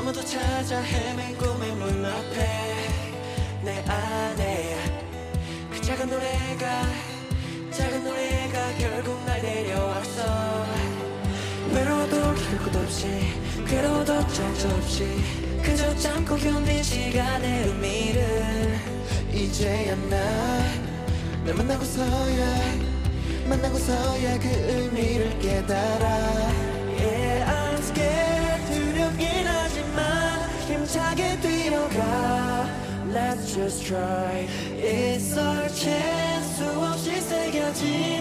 너무도 찾아 헤맨 꿈의 문 앞에 내 안에 그 작은 노래가 정처 없이 그저 참고 견딘 시간의 의미를 이제야 난널 만나고서야 만나고서야 그 의미를 깨달아. Yeah I'm scared 두렵긴 하지만 힘차게 뛰어가. Let's just try. It's our chance 수없이 새겨진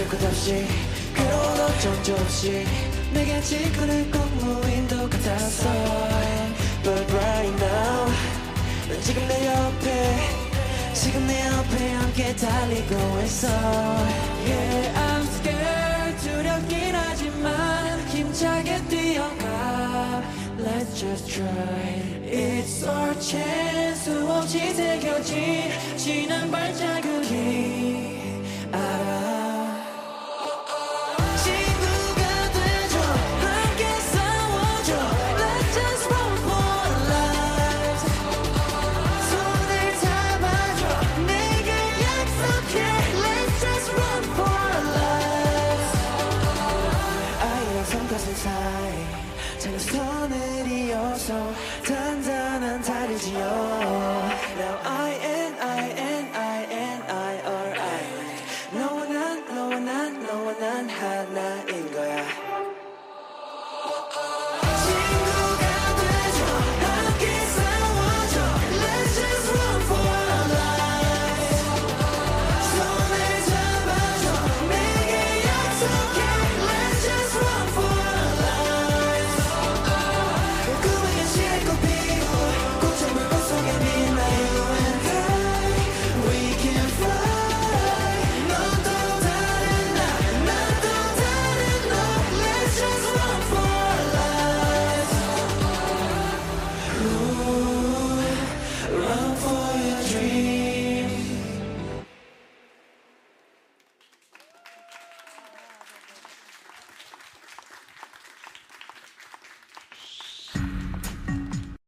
기댈 것 없이 괴로워도 정처 없이 내게 지구는 꼭 무인도 같았어 But right now 넌 지금 내 옆에 지금 내 옆에 함께 달리고 있어. Yeah I'm scared 두렵긴 하지만 힘차게 뛰어가. Let's just try. It's our chance 수없이 새겨진 지난 발자국이 약속해? Let's just run for our lives. 아이랑 손가슴 사이. 작은 선을 이어서 단단한 지어